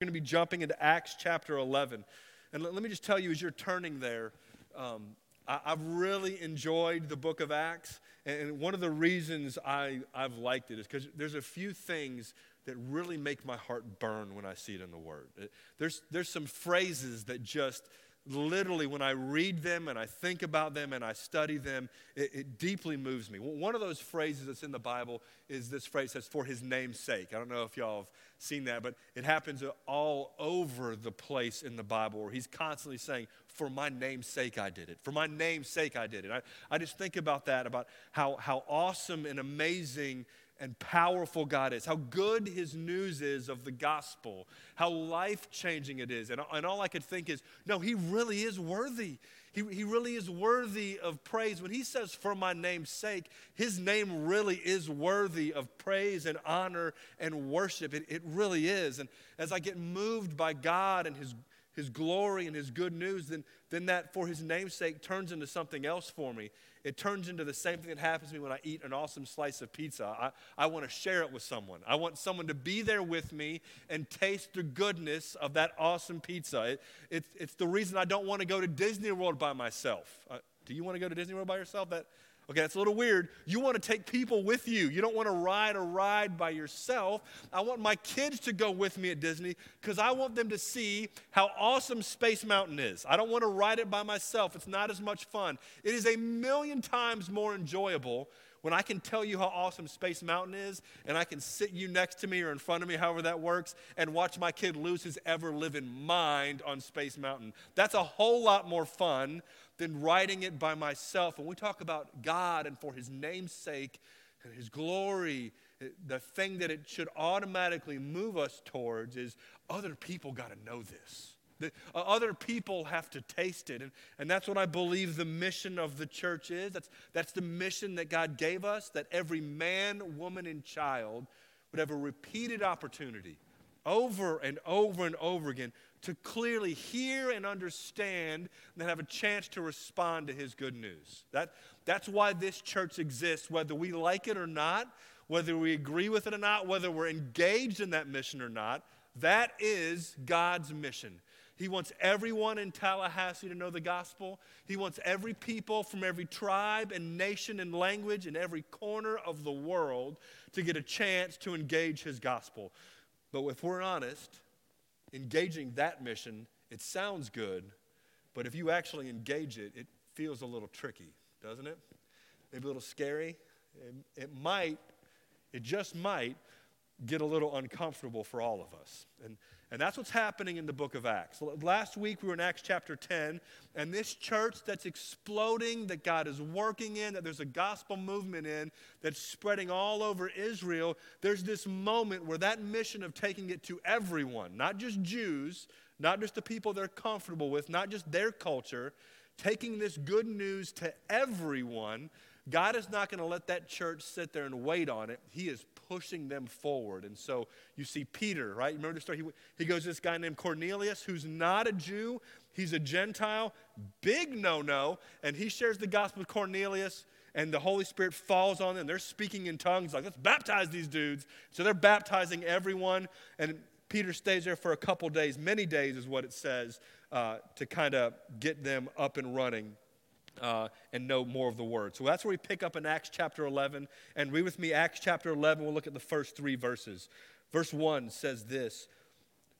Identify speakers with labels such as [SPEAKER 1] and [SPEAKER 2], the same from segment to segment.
[SPEAKER 1] We're going to be jumping into Acts chapter 11. And let, let me just tell you, as you're turning there, um, I, have really enjoyed the book of Acts. And one of the reasons I, I've liked it is because there's a few things that really make my heart burn when I see it in the Word. There's, there's some phrases that just literally, when I read them and I think about them and I study them, it, it, deeply moves me. One of those phrases that's in the Bible is this phrase that's for his name's sake. I don't know if y'all have seen that, but it happens all over the place in the Bible where he's constantly saying, For my name's sake, I did it. For my name's sake, I did it. I, I just think about that, about how, how awesome and amazing and powerful God is, how good His news is of the gospel, how life changing it is. And, and all I could think is, no, He really is worthy. He, he really is worthy of praise. When He says, for my name's sake, His name really is worthy of praise and honor and worship. It, it really is. And as I get moved by God and His his glory and his good news, then, then that for his namesake turns into something else for me it turns into the same thing that happens to me when I eat an awesome slice of pizza. I, I want to share it with someone. I want someone to be there with me and taste the goodness of that awesome pizza. It, it it's the reason I don't want to go to Disney World by myself. Uh, do you want to go to Disney World by yourself? That, Okay, that's a little weird. You want to take people with you. You don't want to ride a ride by yourself. I want my kids to go with me at Disney because I want them to see how awesome Space Mountain is. I don't want to ride it by myself. It's not as much fun. It is a million times more enjoyable when I can tell you how awesome Space Mountain is, and I can sit you next to me or in front of me, however that works, and watch my kid lose his ever living mind on Space Mountain. That's a whole lot more fun than writing it by myself. When we talk about God and for His name's sake and His glory, the thing that it should automatically move us towards is other people got to know this. The, uh, other people have to taste it. And, and that's what I believe the mission of the church is. That's, that's the mission that God gave us, that every man, woman, and child would have a repeated opportunity over and over and over again to clearly hear and understand and have a chance to respond to his good news. That, that's why this church exists, whether we like it or not, whether we agree with it or not, whether we're engaged in that mission or not. That is God's mission. He wants everyone in Tallahassee to know the gospel. He wants every people from every tribe and nation and language in every corner of the world to get a chance to engage his gospel. But if we're honest, engaging that mission, it sounds good, but if you actually engage it, it feels a little tricky, doesn't it? Maybe a little scary. It, it might, it just might get a little uncomfortable for all of us. And and that's what's happening in the book of Acts. Last week we were in Acts chapter 10, and this church that's exploding, that God is working in, that there's a gospel movement in, that's spreading all over Israel, there's this moment where that mission of taking it to everyone, not just Jews, not just the people they're comfortable with, not just their culture, taking this good news to everyone, God is not going to let that church sit there and wait on it. He is pushing them forward. And so you see Peter, right? Remember the story? He, he goes to this guy named Cornelius who's not a Jew, he's a Gentile, big no no. And he shares the gospel with Cornelius, and the Holy Spirit falls on them. They're speaking in tongues, like, let's baptize these dudes. So they're baptizing everyone. And Peter stays there for a couple days, many days is what it says, uh, to kind of get them up and running uh, and know more of the word. So that's where we pick up in Acts chapter 11. And read with me Acts chapter 11. We'll look at the first three verses. Verse 1 says this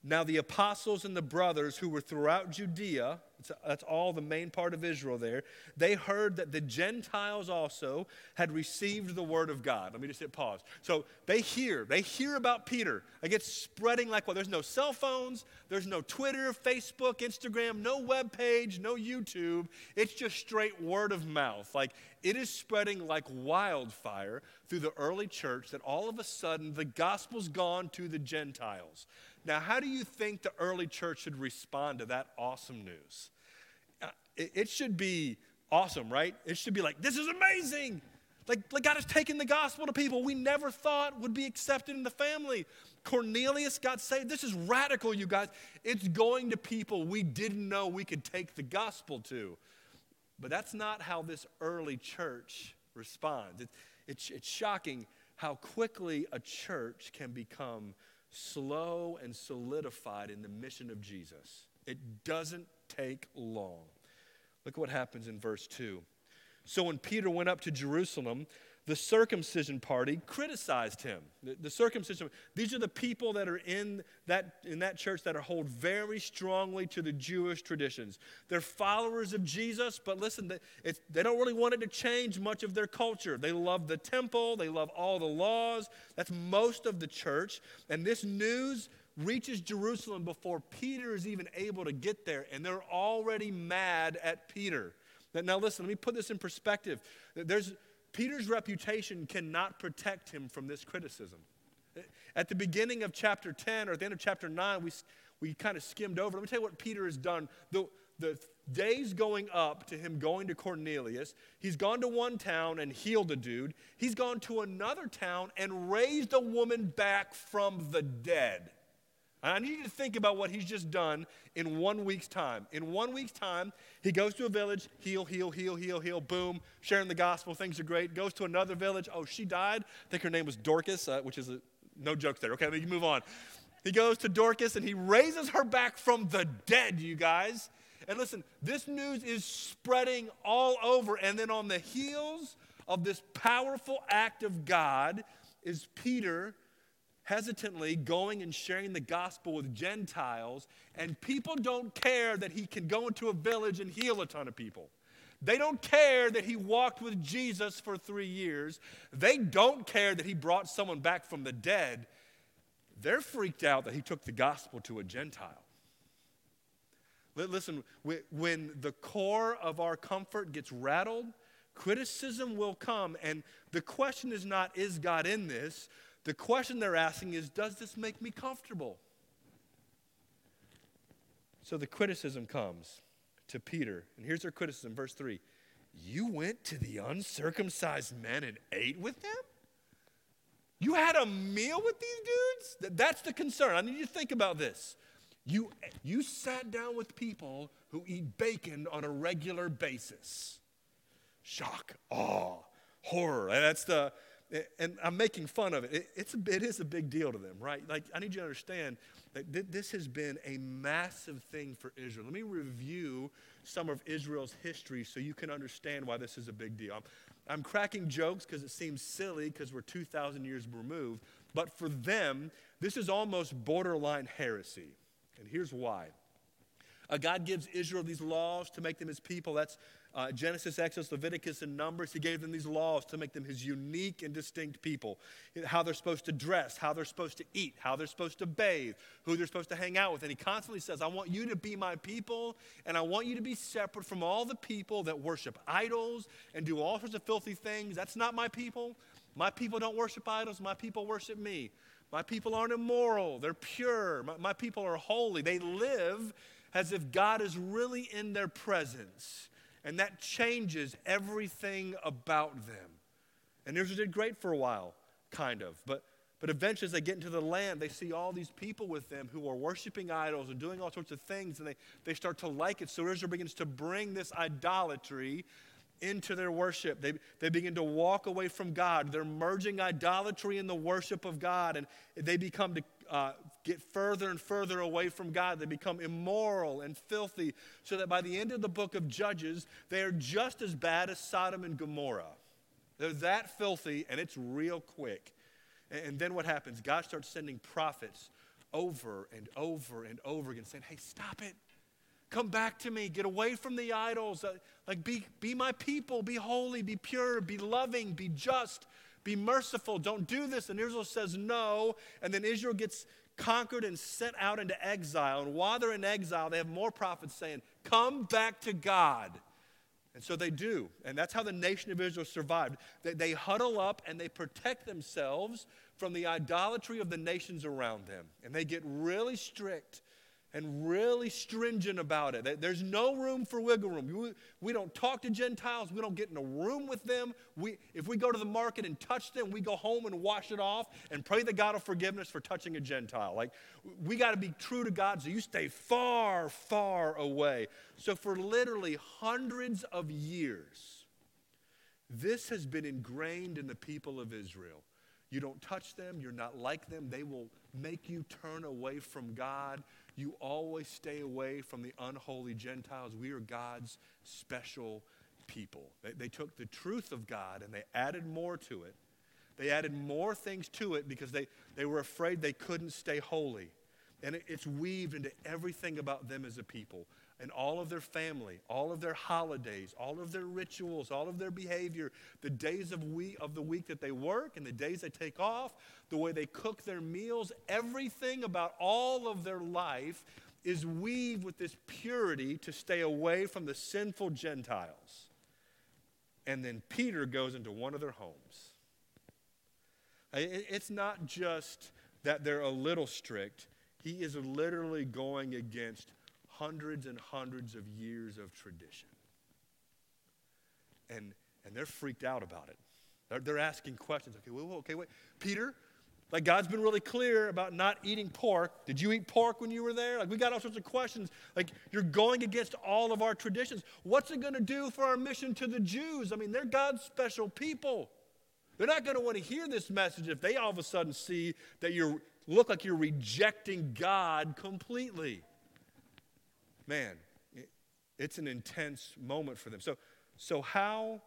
[SPEAKER 1] Now the apostles and the brothers who were throughout Judea, that's all the main part of Israel there, they heard that the Gentiles also had received the word of God. Let me just hit pause. So they hear, they hear about Peter. Like it's spreading like well, there's no cell phones, there's no Twitter, Facebook, Instagram, no web page, no YouTube. It's just straight word of mouth. Like it is spreading like wildfire through the early church that all of a sudden the gospel's gone to the Gentiles. Now, how do you think the early church should respond to that awesome news? Uh, it, should be awesome, right? It should be like, this is amazing. Like, like God has taken the gospel to people we never thought would be accepted in the family. Cornelius got saved. This is radical, you guys. It's going to people we didn't know we could take the gospel to. But that's not how this early church responds. It, it's shocking how quickly a church can become slow and solidified in the mission of Jesus. It doesn't take long. Look what happens in verse 2. So when Peter went up to Jerusalem, the circumcision party criticized him. The, the, circumcision, these are the people that are in that, in that church that are hold very strongly to the Jewish traditions. They're followers of Jesus, but listen, they, they don't really want it to change much of their culture. They love the temple, they love all the laws. That's most of the church. And this news reaches Jerusalem before Peter is even able to get there, and they're already mad at Peter. Now, listen, let me put this in perspective. There's Peter's reputation cannot protect him from this criticism. At the beginning of chapter 10 or at the end of chapter 9, we, we kind of skimmed over. Let me tell you what Peter has done. The, the days going up to him going to Cornelius, he's gone to one town and healed a dude. He's gone to another town and raised a woman back from the dead. I need you to think about what he's just done in one week's time. In one week's time, he goes to a village, heal, heal, heal, heal, heal, boom, sharing the gospel, things are great. Goes to another village, oh, she died. I think her name was Dorcas, uh, which is a, no jokes there. Okay, we can move on. He goes to Dorcas and he raises her back from the dead, you guys. And listen, this news is spreading all over. And then on the heels of this powerful act of God is Peter hesitantly going and sharing the gospel with Gentiles, and people don't care that he can go into a village and heal a ton of people. They don't care that he walked with Jesus for three years. They don't care that he brought someone back from the dead. They're freaked out that he took the gospel to a Gentile. Listen, when the core of our comfort gets rattled, criticism will come. And the question is not, is God in this? The question they're asking is Does this make me comfortable? So the criticism comes to Peter. And here's their criticism, verse 3 You went to the uncircumcised men and ate with them? You had a meal with these dudes? That's the concern. I need you to think about this. You, you sat down with people who eat bacon on a regular basis. Shock, awe, horror. That's the, and I'm making fun of it. it. It's a, it is a big deal to them, right? Like, I need you to understand that th- this has been a massive thing for Israel. Let me review some of Israel's history so you can understand why this is a big deal. I'm, I'm cracking jokes because it seems silly because we're 2,000 years removed, but for them, this is almost borderline heresy. And here's why. Uh, God gives Israel these laws to make them his people. That's uh, Genesis, Exodus, Leviticus, and Numbers. He gave them these laws to make them his unique and distinct people. How they're supposed to dress, how they're supposed to eat, how they're supposed to bathe, who they're supposed to hang out with. And he constantly says, I want you to be my people, and I want you to be separate from all the people that worship idols and do all sorts of filthy things. That's not my people. My people don't worship idols, my people worship me. My people aren't immoral, they're pure. My, my people are holy. They live as if God is really in their presence. And that changes everything about them. And Israel did great for a while, kind of. But, but eventually, as they get into the land, they see all these people with them who are worshiping idols and doing all sorts of things, and they, they start to like it. So Israel begins to bring this idolatry into their worship. They, they begin to walk away from God. They're merging idolatry in the worship of God, and they become uh, get further and further away from God. They become immoral and filthy, so that by the end of the book of Judges, they are just as bad as Sodom and Gomorrah. They're that filthy, and it's real quick. And, then what happens? God starts sending prophets over and over and over again, saying, Hey, stop it. Come back to me. Get away from the idols. Uh, like, be, be my people. Be holy. Be pure. Be loving. Be just. Be merciful. Don't do this. And Israel says no. And then Israel gets conquered and sent out into exile. And while they're in exile, they have more prophets saying, Come back to God. And so they do. And that's how the nation of Israel survived. They, they huddle up and they protect themselves from the idolatry of the nations around them. And they get really strict and really stringent about it. There's no room for wiggle room. We, don't talk to Gentiles. We don't get in a room with them. We, if we go to the market and touch them, we go home and wash it off and pray the God of forgiveness for touching a Gentile. Like, we got to be true to God, so you stay far, far away. So, for literally hundreds of years, this has been ingrained in the people of Israel. You don't touch them. You're not like them. They will make you turn away from God. You always stay away from the unholy Gentiles. We are God's special people. They, they took the truth of God and they added more to it. They added more things to it because they, they were afraid they couldn't stay holy. And it, it's weaved into everything about them as a people and all of their family, all of their holidays, all of their rituals, all of their behavior, the days of, week, of the week that they work and the days they take off, the way they cook their meals, everything about all of their life is weaved with this purity to stay away from the sinful Gentiles. And then Peter goes into one of their homes. It's not just that they're a little strict, he is literally going against hundreds and hundreds of years of tradition. And, and they're freaked out about it. They're, they're asking questions. Okay, wait, okay, wait. Peter, like God's been really clear about not eating pork. Did you eat pork when you were there? Like we got all sorts of questions. Like you're going against all of our traditions. What's it going to do for our mission to the Jews? I mean, they're God's special people. They're not going to want to hear this message if they all of a sudden see that you look like you're rejecting God completely man, it's an intense moment for them. So, so how,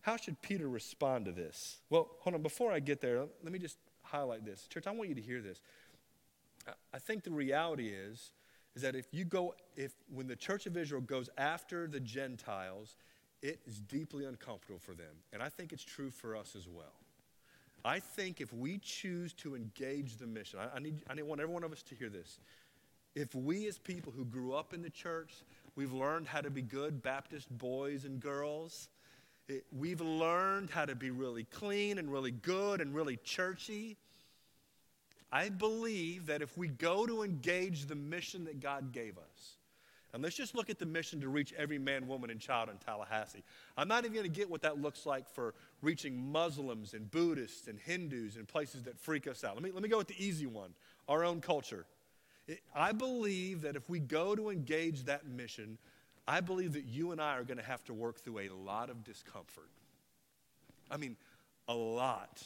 [SPEAKER 1] how should Peter respond to this? Well, hold on, before I get there, let me just highlight this. Church, I want you to hear this. I think the reality is, is that if you go, if when the church of Israel goes after the Gentiles, it is deeply uncomfortable for them. And I think it's true for us as well. I think if we choose to engage the mission, I, I need, I need, want every one of us to hear this. If we, as people who grew up in the church, we've learned how to be good Baptist boys and girls, it, we've learned how to be really clean and really good and really churchy. I believe that if we go to engage the mission that God gave us, and let's just look at the mission to reach every man, woman, and child in Tallahassee. I'm not even going to get what that looks like for reaching Muslims and Buddhists and Hindus and places that freak us out. Let me, let me go with the easy one our own culture. I believe that if we go to engage that mission, I believe that you and I are going to have to work through a lot of discomfort. I mean, a lot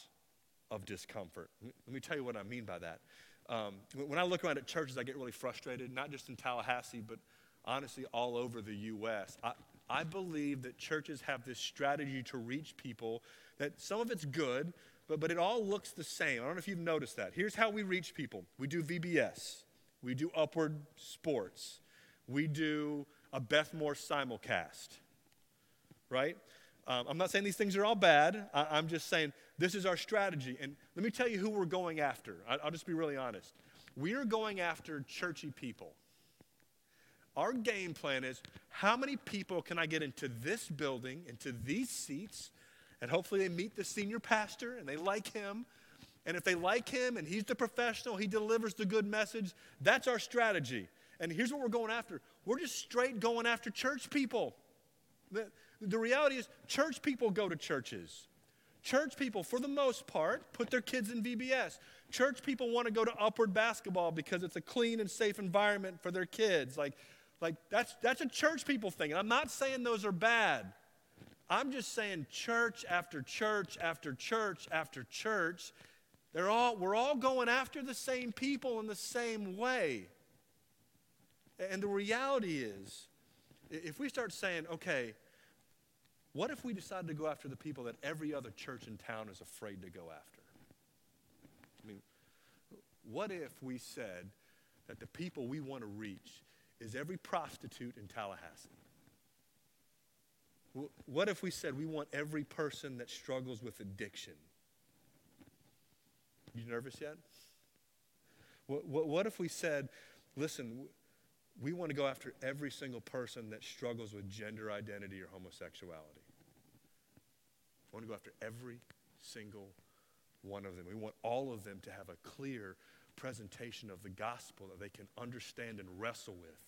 [SPEAKER 1] of discomfort. Let me tell you what I mean by that. Um, when I look around at churches, I get really frustrated, not just in Tallahassee, but honestly all over the U.S. I, I believe that churches have this strategy to reach people that some of it's good, but, but it all looks the same. I don't know if you've noticed that. Here's how we reach people we do VBS. We do Upward Sports. We do a Beth Moore simulcast, right? Um, I'm not saying these things are all bad. I, am just saying this is our strategy. And let me tell you who we're going after. I, I'll just be really honest. We are going after churchy people. Our game plan is how many people can I get into this building, into these seats, and hopefully they meet the senior pastor and they like him and if they like him and he's the professional, he delivers the good message, that's our strategy. And here's what we're going after we're just straight going after church people. The, the reality is, church people go to churches. Church people, for the most part, put their kids in VBS. Church people want to go to upward basketball because it's a clean and safe environment for their kids. Like, like that's, that's a church people thing. And I'm not saying those are bad. I'm just saying church after church after church after church they're all, we're all going after the same people in the same way. And the reality is, if we start saying, okay, what if we decided to go after the people that every other church in town is afraid to go after? I mean, what if we said that the people we want to reach is every prostitute in Tallahassee? What if we said we want every person that struggles with addiction you nervous yet? What, what, what if we said, listen, we want to go after every single person that struggles with gender identity or homosexuality? We want to go after every single one of them. We want all of them to have a clear presentation of the gospel that they can understand and wrestle with.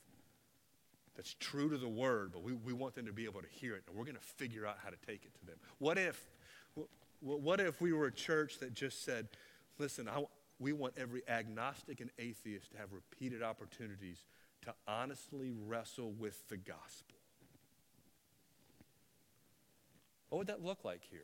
[SPEAKER 1] That's true to the word, but we, we want them to be able to hear it, and we're going to figure out how to take it to them. What if, what if we were a church that just said, Listen, I, we want every agnostic and atheist to have repeated opportunities to honestly wrestle with the gospel. What would that look like here?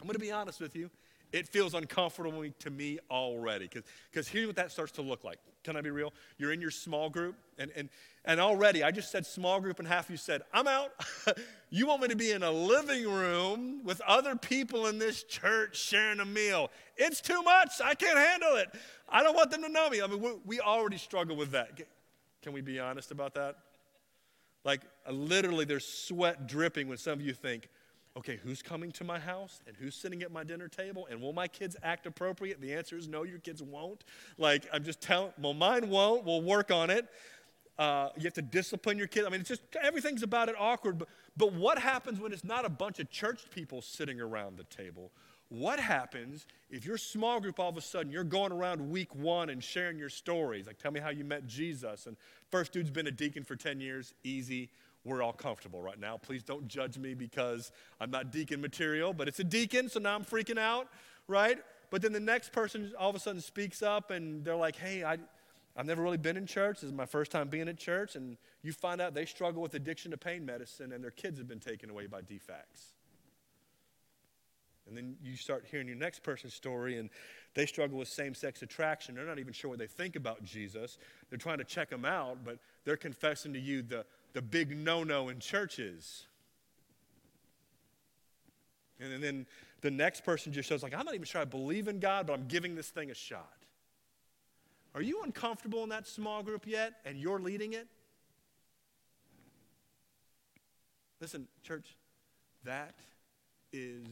[SPEAKER 1] I'm going to be honest with you. It feels uncomfortable to me already because here's what that starts to look like. Can I be real? You're in your small group, and, and, and already I just said small group, and half of you said, I'm out. you want me to be in a living room with other people in this church sharing a meal. It's too much. I can't handle it. I don't want them to know me. I mean, we, we already struggle with that. Can we be honest about that? Like, literally, there's sweat dripping when some of you think, okay, who's coming to my house and who's sitting at my dinner table and will my kids act appropriate? The answer is no, your kids won't. Like, I'm just telling, well, mine won't. We'll work on it. Uh, you have to discipline your kids. I mean, it's just everything's about it awkward. But, but what happens when it's not a bunch of church people sitting around the table? What happens if your small group all of a sudden you're going around week one and sharing your stories? Like, tell me how you met Jesus. And first dude's been a deacon for 10 years, easy we're all comfortable right now. Please don't judge me because I'm not deacon material, but it's a deacon, so now I'm freaking out, right? But then the next person all of a sudden speaks up and they're like, hey, I, I've never really been in church. This is my first time being at church. And you find out they struggle with addiction to pain medicine and their kids have been taken away by DFACs. And then you start hearing your next person's story, and they struggle with same sex attraction. They're not even sure what they think about Jesus. They're trying to check him out, but they're confessing to you the, the big no no in churches. And then the next person just shows, like, I'm not even sure I believe in God, but I'm giving this thing a shot. Are you uncomfortable in that small group yet and you're leading it? Listen, church, that is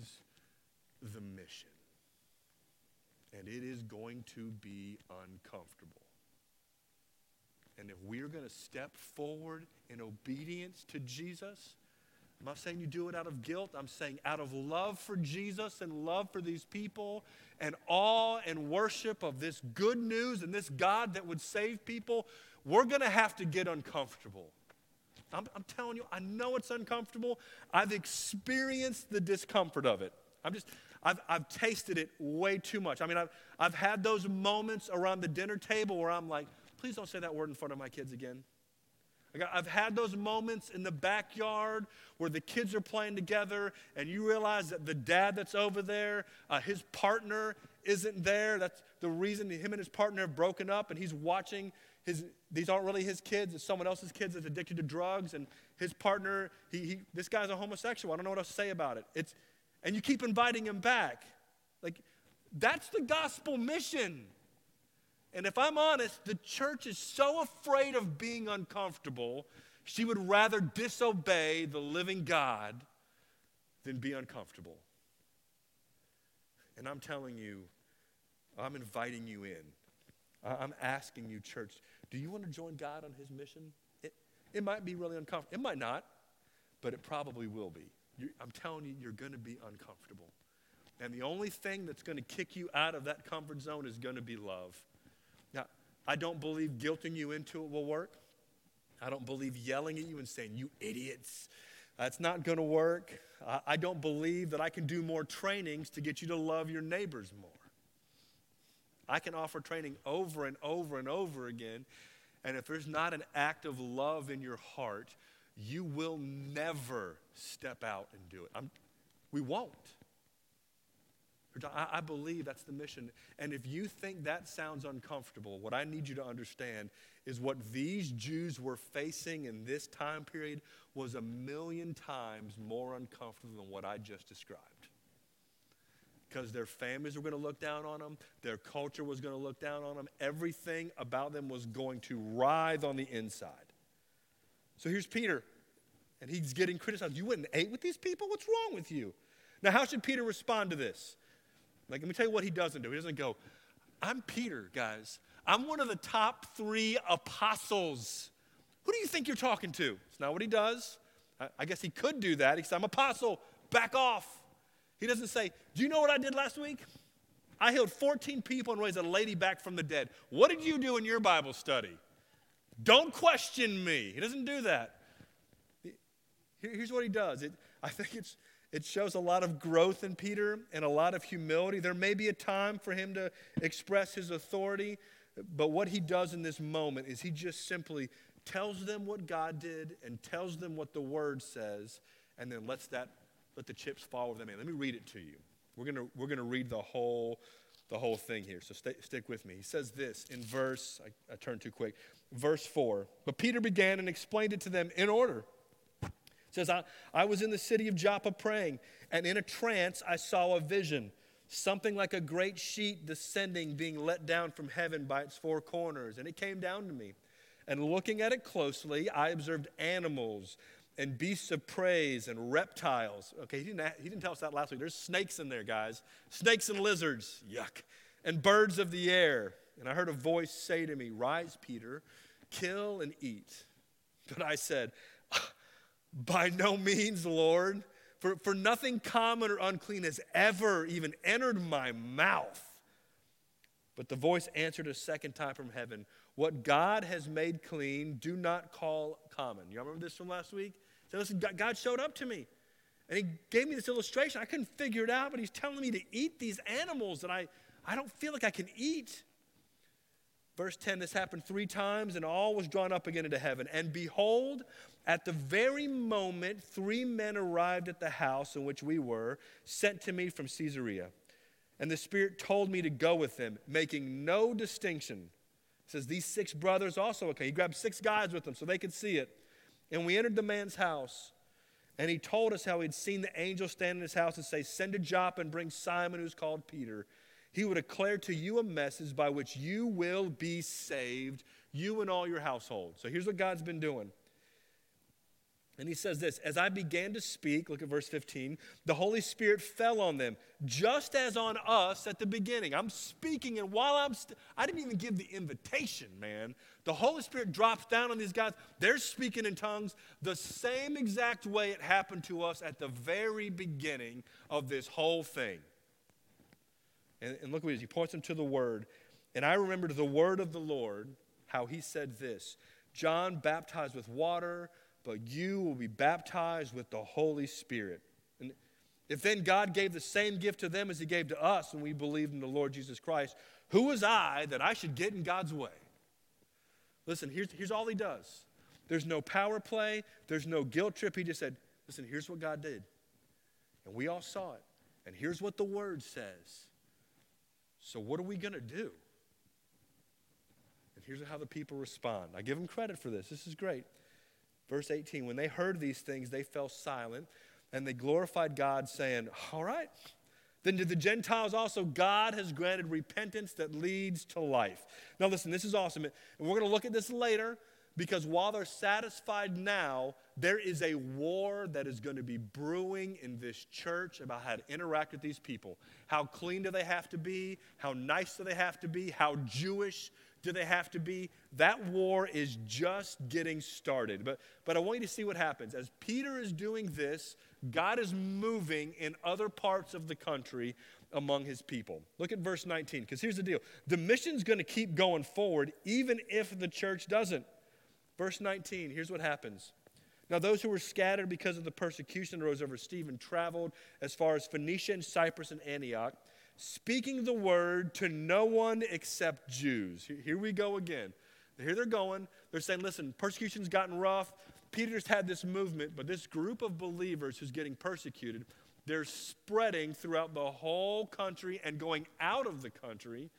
[SPEAKER 1] the mission. And it is going to be uncomfortable. And if we're going to step forward in obedience to Jesus, I'm not saying you do it out of guilt. I'm saying out of love for Jesus and love for these people and awe and worship of this good news and this God that would save people, we're going to have to get uncomfortable. I'm, I'm, telling you, I know it's uncomfortable. I've experienced the discomfort of it. I'm just, I've, I've tasted it way too much. I mean, I've, I've had those moments around the dinner table where I'm like, Please don't say that word in front of my kids again. I've had those moments in the backyard where the kids are playing together and you realize that the dad that's over there, uh, his partner isn't there. That's the reason him and his partner have broken up and he's watching his, these aren't really his kids, it's someone else's kids that's addicted to drugs and his partner, he, he, this guy's a homosexual. I don't know what else to say about it. It's, and you keep inviting him back. Like, that's the gospel mission. And if I'm honest, the church is so afraid of being uncomfortable, she would rather disobey the living God than be uncomfortable. And I'm telling you, I'm inviting you in. I'm asking you, church, do you want to join God on his mission? It, it might be really uncomfortable. It might not, but it probably will be. You're, I'm telling you, you're going to be uncomfortable. And the only thing that's going to kick you out of that comfort zone is going to be love. I don't believe guilting you into it will work. I don't believe yelling at you and saying, you idiots. That's not going to work. I don't believe that I can do more trainings to get you to love your neighbors more. I can offer training over and over and over again. And if there's not an act of love in your heart, you will never step out and do it. I'm, we won't. I, believe that's the mission. And if you think that sounds uncomfortable, what I need you to understand is what these Jews were facing in this time period was a million times more uncomfortable than what I just described. Because their families were going to look down on them, their culture was going to look down on them, everything about them was going to writhe on the inside. So here's Peter, and he's getting criticized. You went and ate with these people? What's wrong with you? Now, how should Peter respond to this? Like, let me tell you what he doesn't do. He doesn't go, I'm Peter, guys. I'm one of the top three apostles. Who do you think you're talking to? It's not what he does. I, I guess he could do that. He says, I'm apostle, back off. He doesn't say, Do you know what I did last week? I healed 14 people and raised a lady back from the dead. What did you do in your Bible study? Don't question me. He doesn't do that. Here's what he does. It, I think it's, it shows a lot of growth in Peter and a lot of humility. There may be a time for him to express his authority, but what he does in this moment is he just simply tells them what God did and tells them what the word says, and then lets that let the chips fall where they may. Let me read it to you. We're to we're to read the whole the whole thing here. So stay, stick with me. He says this in verse, I, I turned too quick, verse 4. But Peter began and explained it to them in order. Says, I, I was in the city of Joppa praying, and in a trance I saw a vision, something like a great sheet descending, being let down from heaven by its four corners. And it came down to me. And looking at it closely, I observed animals and beasts of prey and reptiles. Okay, he didn't, he didn't tell us that last week. There's snakes in there, guys. Snakes and lizards, yuck. And birds of the air. And I heard a voice say to me, Rise, Peter, kill and eat. But I said, By no means, Lord, for, for nothing common or unclean has ever even entered my mouth. But the voice answered a second time from heaven, What God has made clean, do not call common. You remember this from last week? So listen, God showed up to me. And he gave me this illustration. I couldn't figure it out, but he's telling me to eat these animals that I, I don't feel like I can eat. Verse 10 this happened three times, and all was drawn up again into heaven. And behold, at the very moment, three men arrived at the house in which we were, sent to me from Caesarea. And the Spirit told me to go with them, making no distinction. It says, These six brothers also, okay, he grabbed six guys with him so they could see it. And we entered the man's house, and he told us how he'd seen the angel stand in his house and say, Send to Joppa and bring Simon, who's called Peter. He will declare to you a message by which you will be saved, you and all your household. So here's what God's been doing. And he says this As I began to speak, look at verse 15, the Holy Spirit fell on them, just as on us at the beginning. I'm speaking, and while I'm, st- I didn't even give the invitation, man. The Holy Spirit drops down on these guys. They're speaking in tongues the same exact way it happened to us at the very beginning of this whole thing. And, and look what he, he points them to the word. And I remembered the word of the Lord, how he said this John baptized with water but you will be baptized with the Holy Spirit. And if then God gave the same gift to them as He gave to us when we believed in the Lord Jesus Christ, who was I that I should get in God's way? Listen, here's, here's all He does there's no power play, there's no guilt trip. He just said, Listen, here's what God did. And we all saw it. And here's what the Word says. So, what are we going to do? And here's how the people respond. I give them credit for this. This is great. Verse 18 When they heard these things, they fell silent and they glorified God, saying, All right. Then to the Gentiles also, God has granted repentance that leads to life. Now, listen, this is awesome. And we're going to look at this later because while they're satisfied now, there is a war that is going to be brewing in this church about how to interact with these people. How clean do they have to be? How nice do they have to be? How Jewish do they have to be? That war is just getting started. But, but I want you to see what happens. As Peter is doing this, God is moving in other parts of the country among his people. Look at verse 19, because here's the deal the mission's going to keep going forward even if the church doesn't. Verse 19, here's what happens. Now, those who were scattered because of the persecution that rose over Stephen traveled as far as Phoenicia and Cyprus and Antioch speaking the word to no one except Jews. Here we go again. Here they're going. They're saying, listen, persecution's gotten rough. Peter's had this movement, but this group of believers who's getting persecuted, they're spreading throughout the whole country and going out of the country.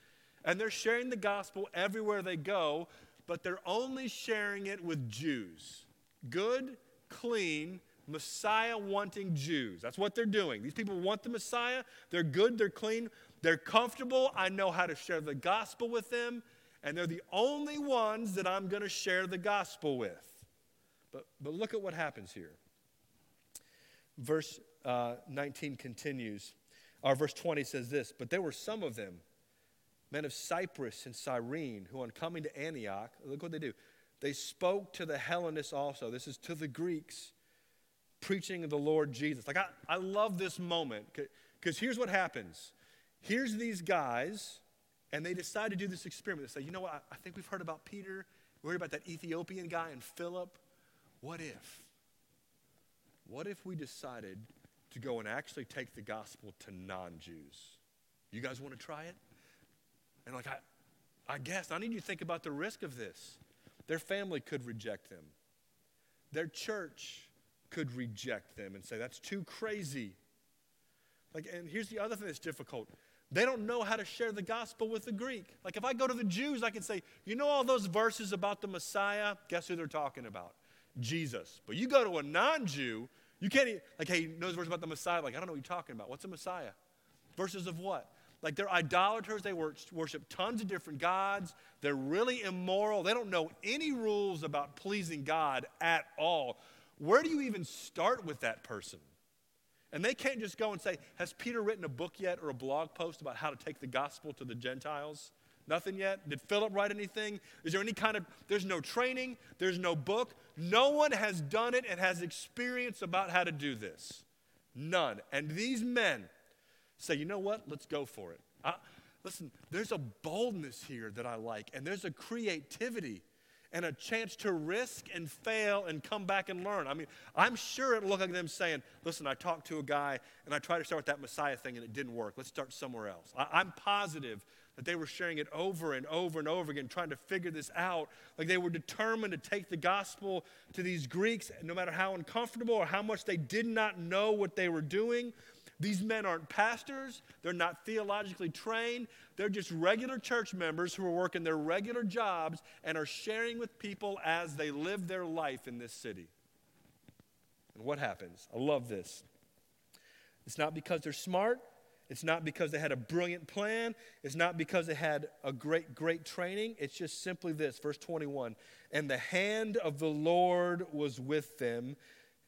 [SPEAKER 1] And they're sharing the gospel everywhere they go, but they're only sharing it with Jews. Good, clean, Messiah wanting Jews. That's what they're doing. These people want the Messiah. They're good, they're clean, they're comfortable. I know how to share the gospel with them, and they're the only ones that I'm going to share the gospel with. But, but look at what happens here. Verse uh, 19 continues. Our verse 20 says this But there were some of them, men of Cyprus and Cyrene, who on coming to Antioch, look what they do. They spoke to the Hellenists also. This is to the Greeks preaching of the Lord Jesus. Like, I, I love this moment because here's what happens. Here's these guys, and they decide to do this experiment. They say, you know what, I, I think we've heard about Peter, we heard about that Ethiopian guy and Philip. What if? What if we decided to go and actually take the gospel to non Jews? You guys want to try it? And like, I, I guess, I need you to think about the risk of this. Their family could reject them. Their church could reject them and say, that's too crazy. Like, and here's the other thing that's difficult. They don't know how to share the gospel with the Greek. Like if I go to the Jews, I can say, you know all those verses about the Messiah? Guess who they're talking about? Jesus. But you go to a non-Jew, you can't even, like, hey, knows verses about the Messiah. Like, I don't know what you're talking about. What's a Messiah? Verses of what? Like they're idolaters. They worship tons of different gods. They're really immoral. They don't know any rules about pleasing God at all. Where do you even start with that person? And they can't just go and say, Has Peter written a book yet or a blog post about how to take the gospel to the Gentiles? Nothing yet? Did Philip write anything? Is there any kind of, there's no training, there's no book. No one has done it and has experience about how to do this. None. And these men say, you know what? Let's go for it. I, listen, there's a boldness here that I like, and there's a creativity and a chance to risk and fail and come back and learn. I mean, I'm sure it looked like them saying, listen, I talked to a guy and I tried to start with that Messiah thing and it didn't work. Let's start somewhere else. I, am positive that they were sharing it over and over and over again, trying to figure this out. Like they were determined to take the gospel to these Greeks, no matter how uncomfortable or how much they did not know what they were doing. These men aren't pastors, they're not theologically trained, they're just regular church members who are working their regular jobs and are sharing with people as they live their life in this city. And what happens? I love this. It's not because they're smart, it's not because they had a brilliant plan, it's not because they had a great, great training. It's just simply this, verse 21 And the hand of the Lord was with them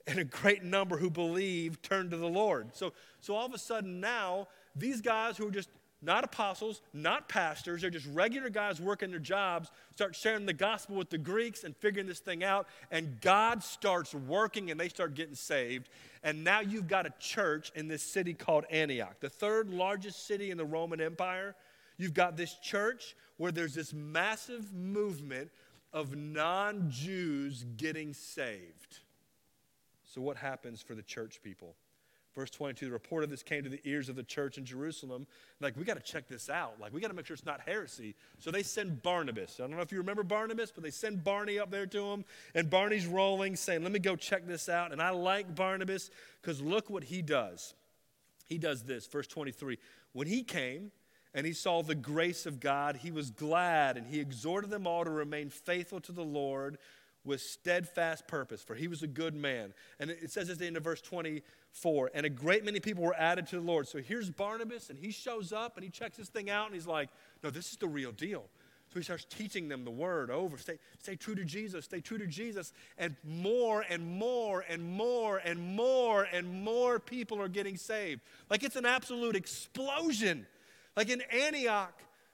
[SPEAKER 1] and a great number who believed turned to the Lord. So, so all of a sudden now, these guys who are just not apostles, not pastors, they're just regular guys working their jobs, start sharing the gospel with the Greeks and figuring this thing out, and God starts working and they start getting saved. And now you've got a church in this city called Antioch, the third largest city in the Roman Empire. You've got this church where there's this massive movement of non Jews getting saved. So, what happens for the church people? Verse 22 the report of this came to the ears of the church in Jerusalem. Like, we got to check this out. Like, we got to make sure it's not heresy. So they send Barnabas. I don't know if you remember Barnabas, but they send Barney up there to him. And Barney's rolling, saying, Let me go check this out. And I like Barnabas because look what he does. He does this, verse 23. When he came and he saw the grace of God, he was glad and he exhorted them all to remain faithful to the Lord with steadfast purpose, for he was a good man. And it says at the end of verse 24, and a great many people were added to the Lord. So here's Barnabas, and he shows up and he checks this thing out, and he's like, no, this is the real deal. So he starts teaching them the word over. Stay, stay true to Jesus, stay true to Jesus. And more and more and more and more and more people are getting saved. Like it's an absolute explosion. Like in Antioch,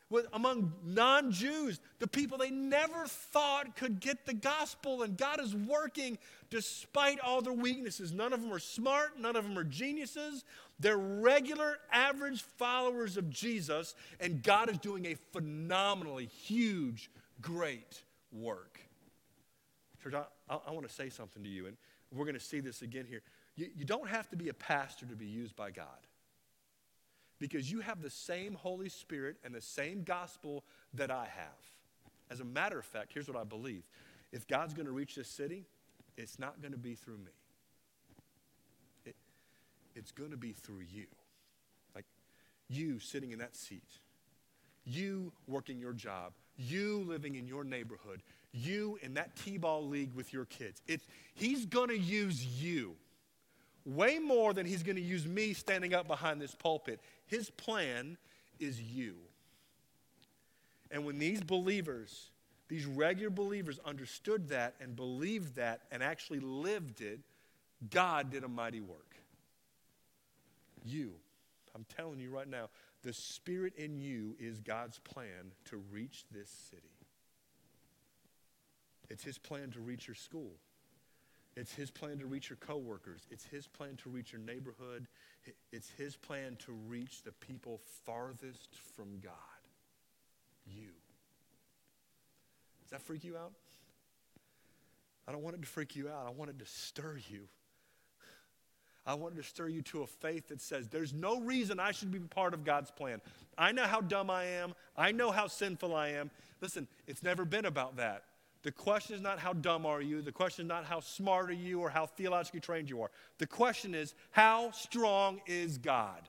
[SPEAKER 1] with, among non Jews, the people they never thought could get the gospel, and God is working despite all their weaknesses. None of them are smart, none of them are geniuses. They're regular, average followers of Jesus, and God is doing a phenomenally huge, great work. Church, I, I, I want to say something to you, and we're going to see this again here. You, you don't have to be a pastor to be used by God because you have the same Holy Spirit and the same gospel that I have. As a matter of fact, here's what I believe if God's going to reach this city, it's not going to be through me, it, it's going to be through you. Like you sitting in that seat, you working your job, you living in your neighborhood, you in that T ball league with your kids. It's, he's going to use you way more than he's going to use me standing up behind this pulpit. His plan is you. And when these believers, these regular believers, understood that and believed that and actually lived it, God did a mighty work. You, I'm telling you right now, the Spirit in you is God's plan to reach this city. It's His plan to reach your school. It's His plan to reach your coworkers. It's His plan to reach your neighborhood. It's His plan to reach the people farthest from God. You. Does that freak you out? I don't want it to freak you out. I want it to stir you. I wanted to stir you to a faith that says there's no reason I should be part of God's plan. I know how dumb I am. I know how sinful I am. Listen, it's never been about that. The question is not how dumb are you. The question is not how smart are you or how theologically trained you are. The question is how strong is God?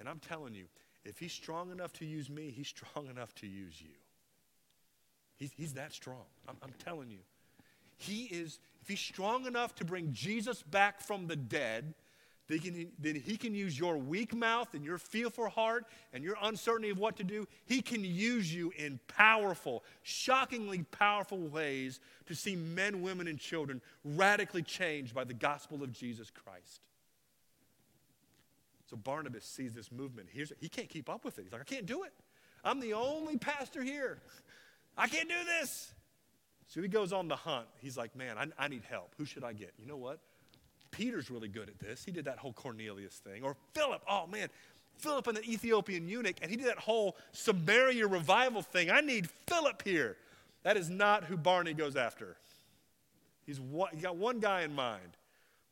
[SPEAKER 1] And I'm telling you, if he's strong enough to use me, he's strong enough to use you. He's, he's that strong. I'm, I'm telling you. He is, if he's strong enough to bring Jesus back from the dead, can, then he can use your weak mouth and your fearful heart and your uncertainty of what to do. He can use you in powerful, shockingly powerful ways to see men, women, and children radically changed by the gospel of Jesus Christ. So Barnabas sees this movement. Here's, he can't keep up with it. He's like, I can't do it. I'm the only pastor here. I can't do this. So he goes on the hunt. He's like, man, I, I need help. Who should I get? You know what? Peter's really good at this. He did that whole Cornelius thing. Or Philip, oh man, Philip and the Ethiopian eunuch, and he did that whole Samaria revival thing. I need Philip here. That is not who Barney goes after. He's one, he got one guy in mind.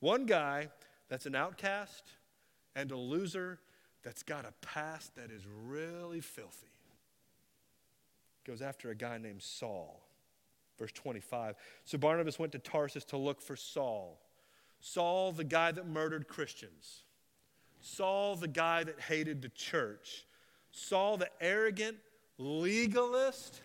[SPEAKER 1] One guy that's an outcast and a loser that's got a past that is really filthy. Goes after a guy named Saul. Verse 25. So Barnabas went to Tarsus to look for Saul Saul, the guy that murdered Christians. Saul, the guy that hated the church. Saul, the arrogant legalist.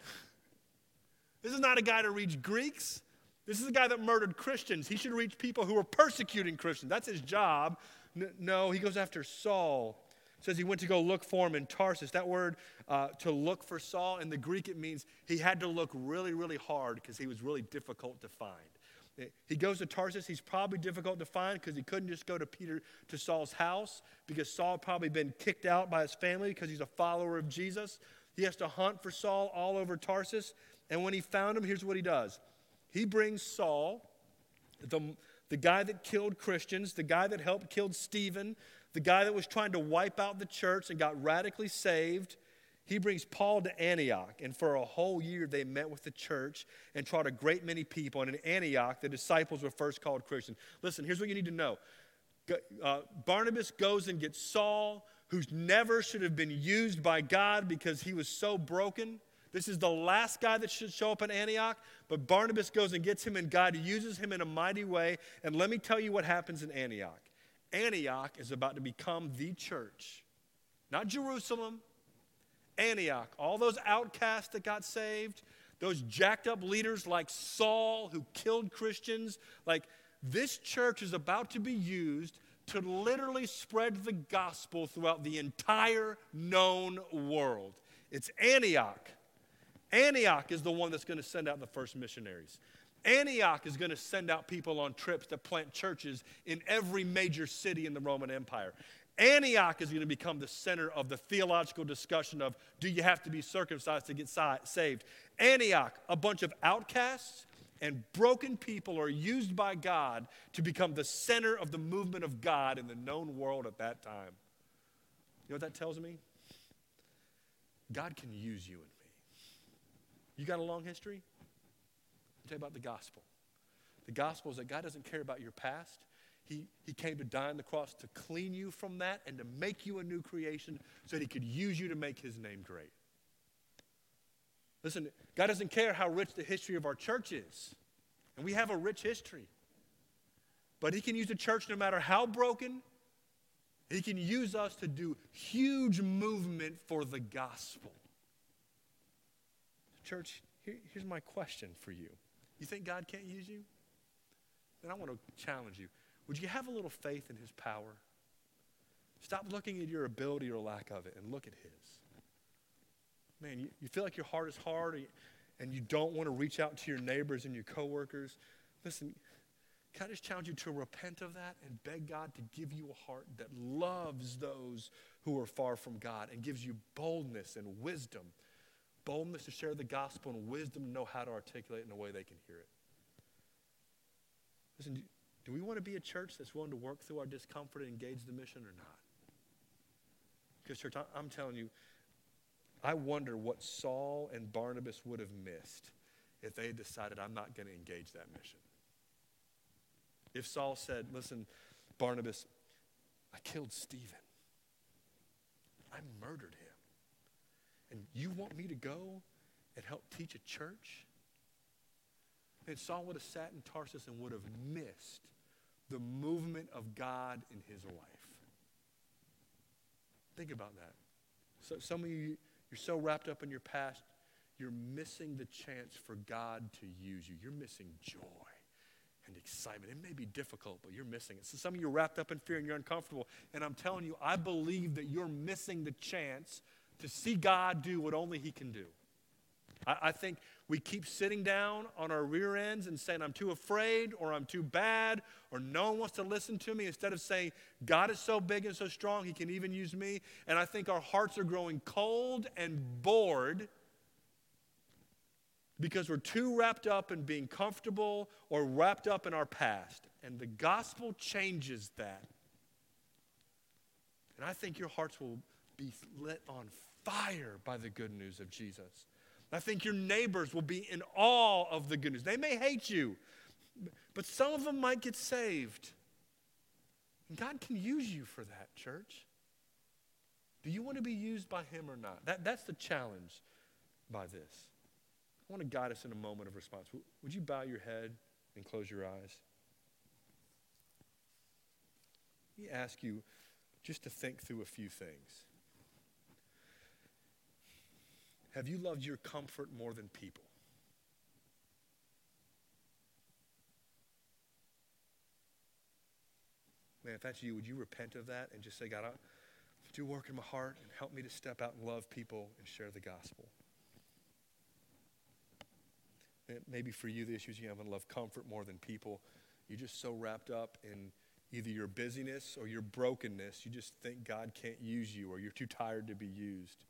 [SPEAKER 1] This is not a guy to reach Greeks. This is a guy that murdered Christians. He should reach people who are persecuting Christians. That's his job. No, he goes after Saul. Says he went to go look for him in Tarsus. That word uh, to look for Saul in the Greek, it means he had to look really, really hard because he was really difficult to find. He goes to Tarsus. He's probably difficult to find because he couldn't just go to Peter to Saul's house because Saul probably been kicked out by his family because he's a follower of Jesus. He has to hunt for Saul all over Tarsus. And when he found him, here's what he does. He brings Saul, the, the guy that killed Christians, the guy that helped kill Stephen, the guy that was trying to wipe out the church and got radically saved, he brings Paul to Antioch, and for a whole year they met with the church and taught a great many people. And in Antioch, the disciples were first called Christians. Listen, here's what you need to know uh, Barnabas goes and gets Saul, who never should have been used by God because he was so broken. This is the last guy that should show up in Antioch, but Barnabas goes and gets him, and God uses him in a mighty way. And let me tell you what happens in Antioch. Antioch is about to become the church, not Jerusalem, Antioch, all those outcasts that got saved, those jacked up leaders like Saul who killed Christians, like this church is about to be used to literally spread the gospel throughout the entire known world. It's Antioch. Antioch is the one that's going to send out the first missionaries. Antioch is going to send out people on trips to plant churches in every major city in the Roman Empire. Antioch is going to become the center of the theological discussion of do you have to be circumcised to get saved? Antioch, a bunch of outcasts and broken people are used by God to become the center of the movement of God in the known world at that time. You know what that tells me? God can use you and me. You got a long history? I'll tell you about the gospel. The gospel is that God doesn't care about your past. He, he came to die on the cross to clean you from that and to make you a new creation so that he could use you to make his name great. Listen, God doesn't care how rich the history of our church is. And we have a rich history. But he can use the church no matter how broken. He can use us to do huge movement for the gospel. Church, here, here's my question for you. You think God can't use you? Then I want to challenge you. Would you have a little faith in his power? Stop looking at your ability or lack of it and look at his. Man, you, you feel like your heart is hard and you don't want to reach out to your neighbors and your coworkers. Listen, can I just challenge you to repent of that and beg God to give you a heart that loves those who are far from God and gives you boldness and wisdom? Boldness to share the gospel and wisdom to know how to articulate in a way they can hear it. Listen, do we want to be a church that's willing to work through our discomfort and engage the mission or not? Because, church, I'm telling you, I wonder what Saul and Barnabas would have missed if they had decided, I'm not going to engage that mission. If Saul said, Listen, Barnabas, I killed Stephen, I murdered him, and you want me to go and help teach a church? And Saul would have sat in Tarsus and would have missed the movement of God in his life. Think about that. So, some of you, you're so wrapped up in your past, you're missing the chance for God to use you. You're missing joy and excitement. It may be difficult, but you're missing it. So some of you are wrapped up in fear and you're uncomfortable. And I'm telling you, I believe that you're missing the chance to see God do what only He can do. I, I think we keep sitting down on our rear ends and saying, I'm too afraid, or I'm too bad, or no one wants to listen to me, instead of saying, God is so big and so strong, He can even use me. And I think our hearts are growing cold and bored because we're too wrapped up in being comfortable or wrapped up in our past. And the gospel changes that. And I think your hearts will be lit on fire by the good news of Jesus. I think your neighbors will be in awe of the good news. They may hate you, but some of them might get saved. And God can use you for that, church. Do you want to be used by Him or not? That, that's the challenge by this. I want to guide us in a moment of response. Would you bow your head and close your eyes? Let me ask you just to think through a few things. Have you loved your comfort more than people? Man, if that's you, would you repent of that and just say, God, I, do work in my heart and help me to step out and love people and share the gospel? Maybe for you, the issue is you haven't loved comfort more than people. You're just so wrapped up in either your busyness or your brokenness, you just think God can't use you or you're too tired to be used.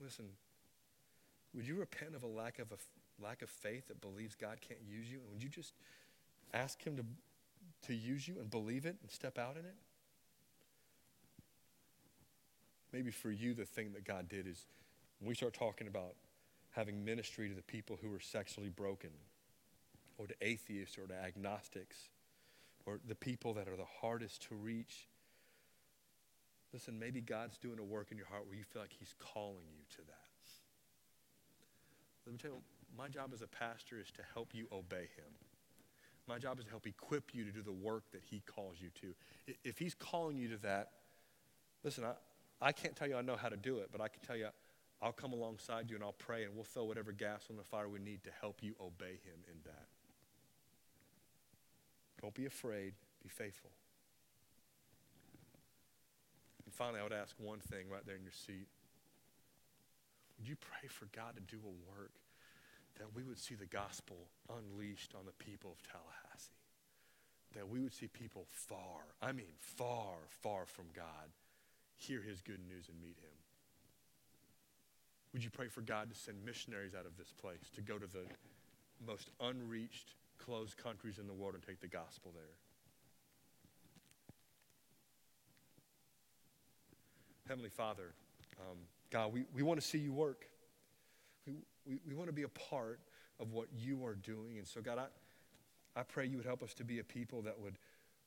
[SPEAKER 1] Listen, would you repent of a lack of a lack of faith that believes God can't use you? And would you just ask Him to, to use you and believe it and step out in it? Maybe for you, the thing that God did is when we start talking about having ministry to the people who are sexually broken, or to atheists, or to agnostics, or the people that are the hardest to reach. Listen, maybe God's doing a work in your heart where you feel like He's calling you to that. Let me tell you, my job as a pastor is to help you obey Him. My job is to help equip you to do the work that He calls you to. If He's calling you to that, listen, I, I can't tell you I know how to do it, but I can tell you I'll come alongside you and I'll pray and we'll throw whatever gas on the fire we need to help you obey him in that. Don't be afraid, be faithful. Finally, I would ask one thing right there in your seat. Would you pray for God to do a work that we would see the gospel unleashed on the people of Tallahassee? That we would see people far, I mean far, far from God, hear his good news and meet him. Would you pray for God to send missionaries out of this place to go to the most unreached, closed countries in the world and take the gospel there? Heavenly Father, um, God, we, we want to see you work. We, we, we want to be a part of what you are doing. And so, God, I, I pray you would help us to be a people that would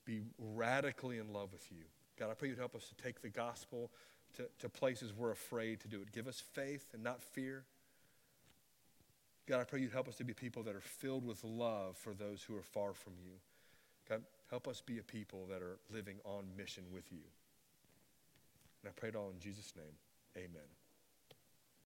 [SPEAKER 1] be radically in love with you. God, I pray you'd help us to take the gospel to, to places we're afraid to do it. Give us faith and not fear. God, I pray you'd help us to be people that are filled with love for those who are far from you. God, help us be a people that are living on mission with you. And I pray it all in Jesus' name. Amen.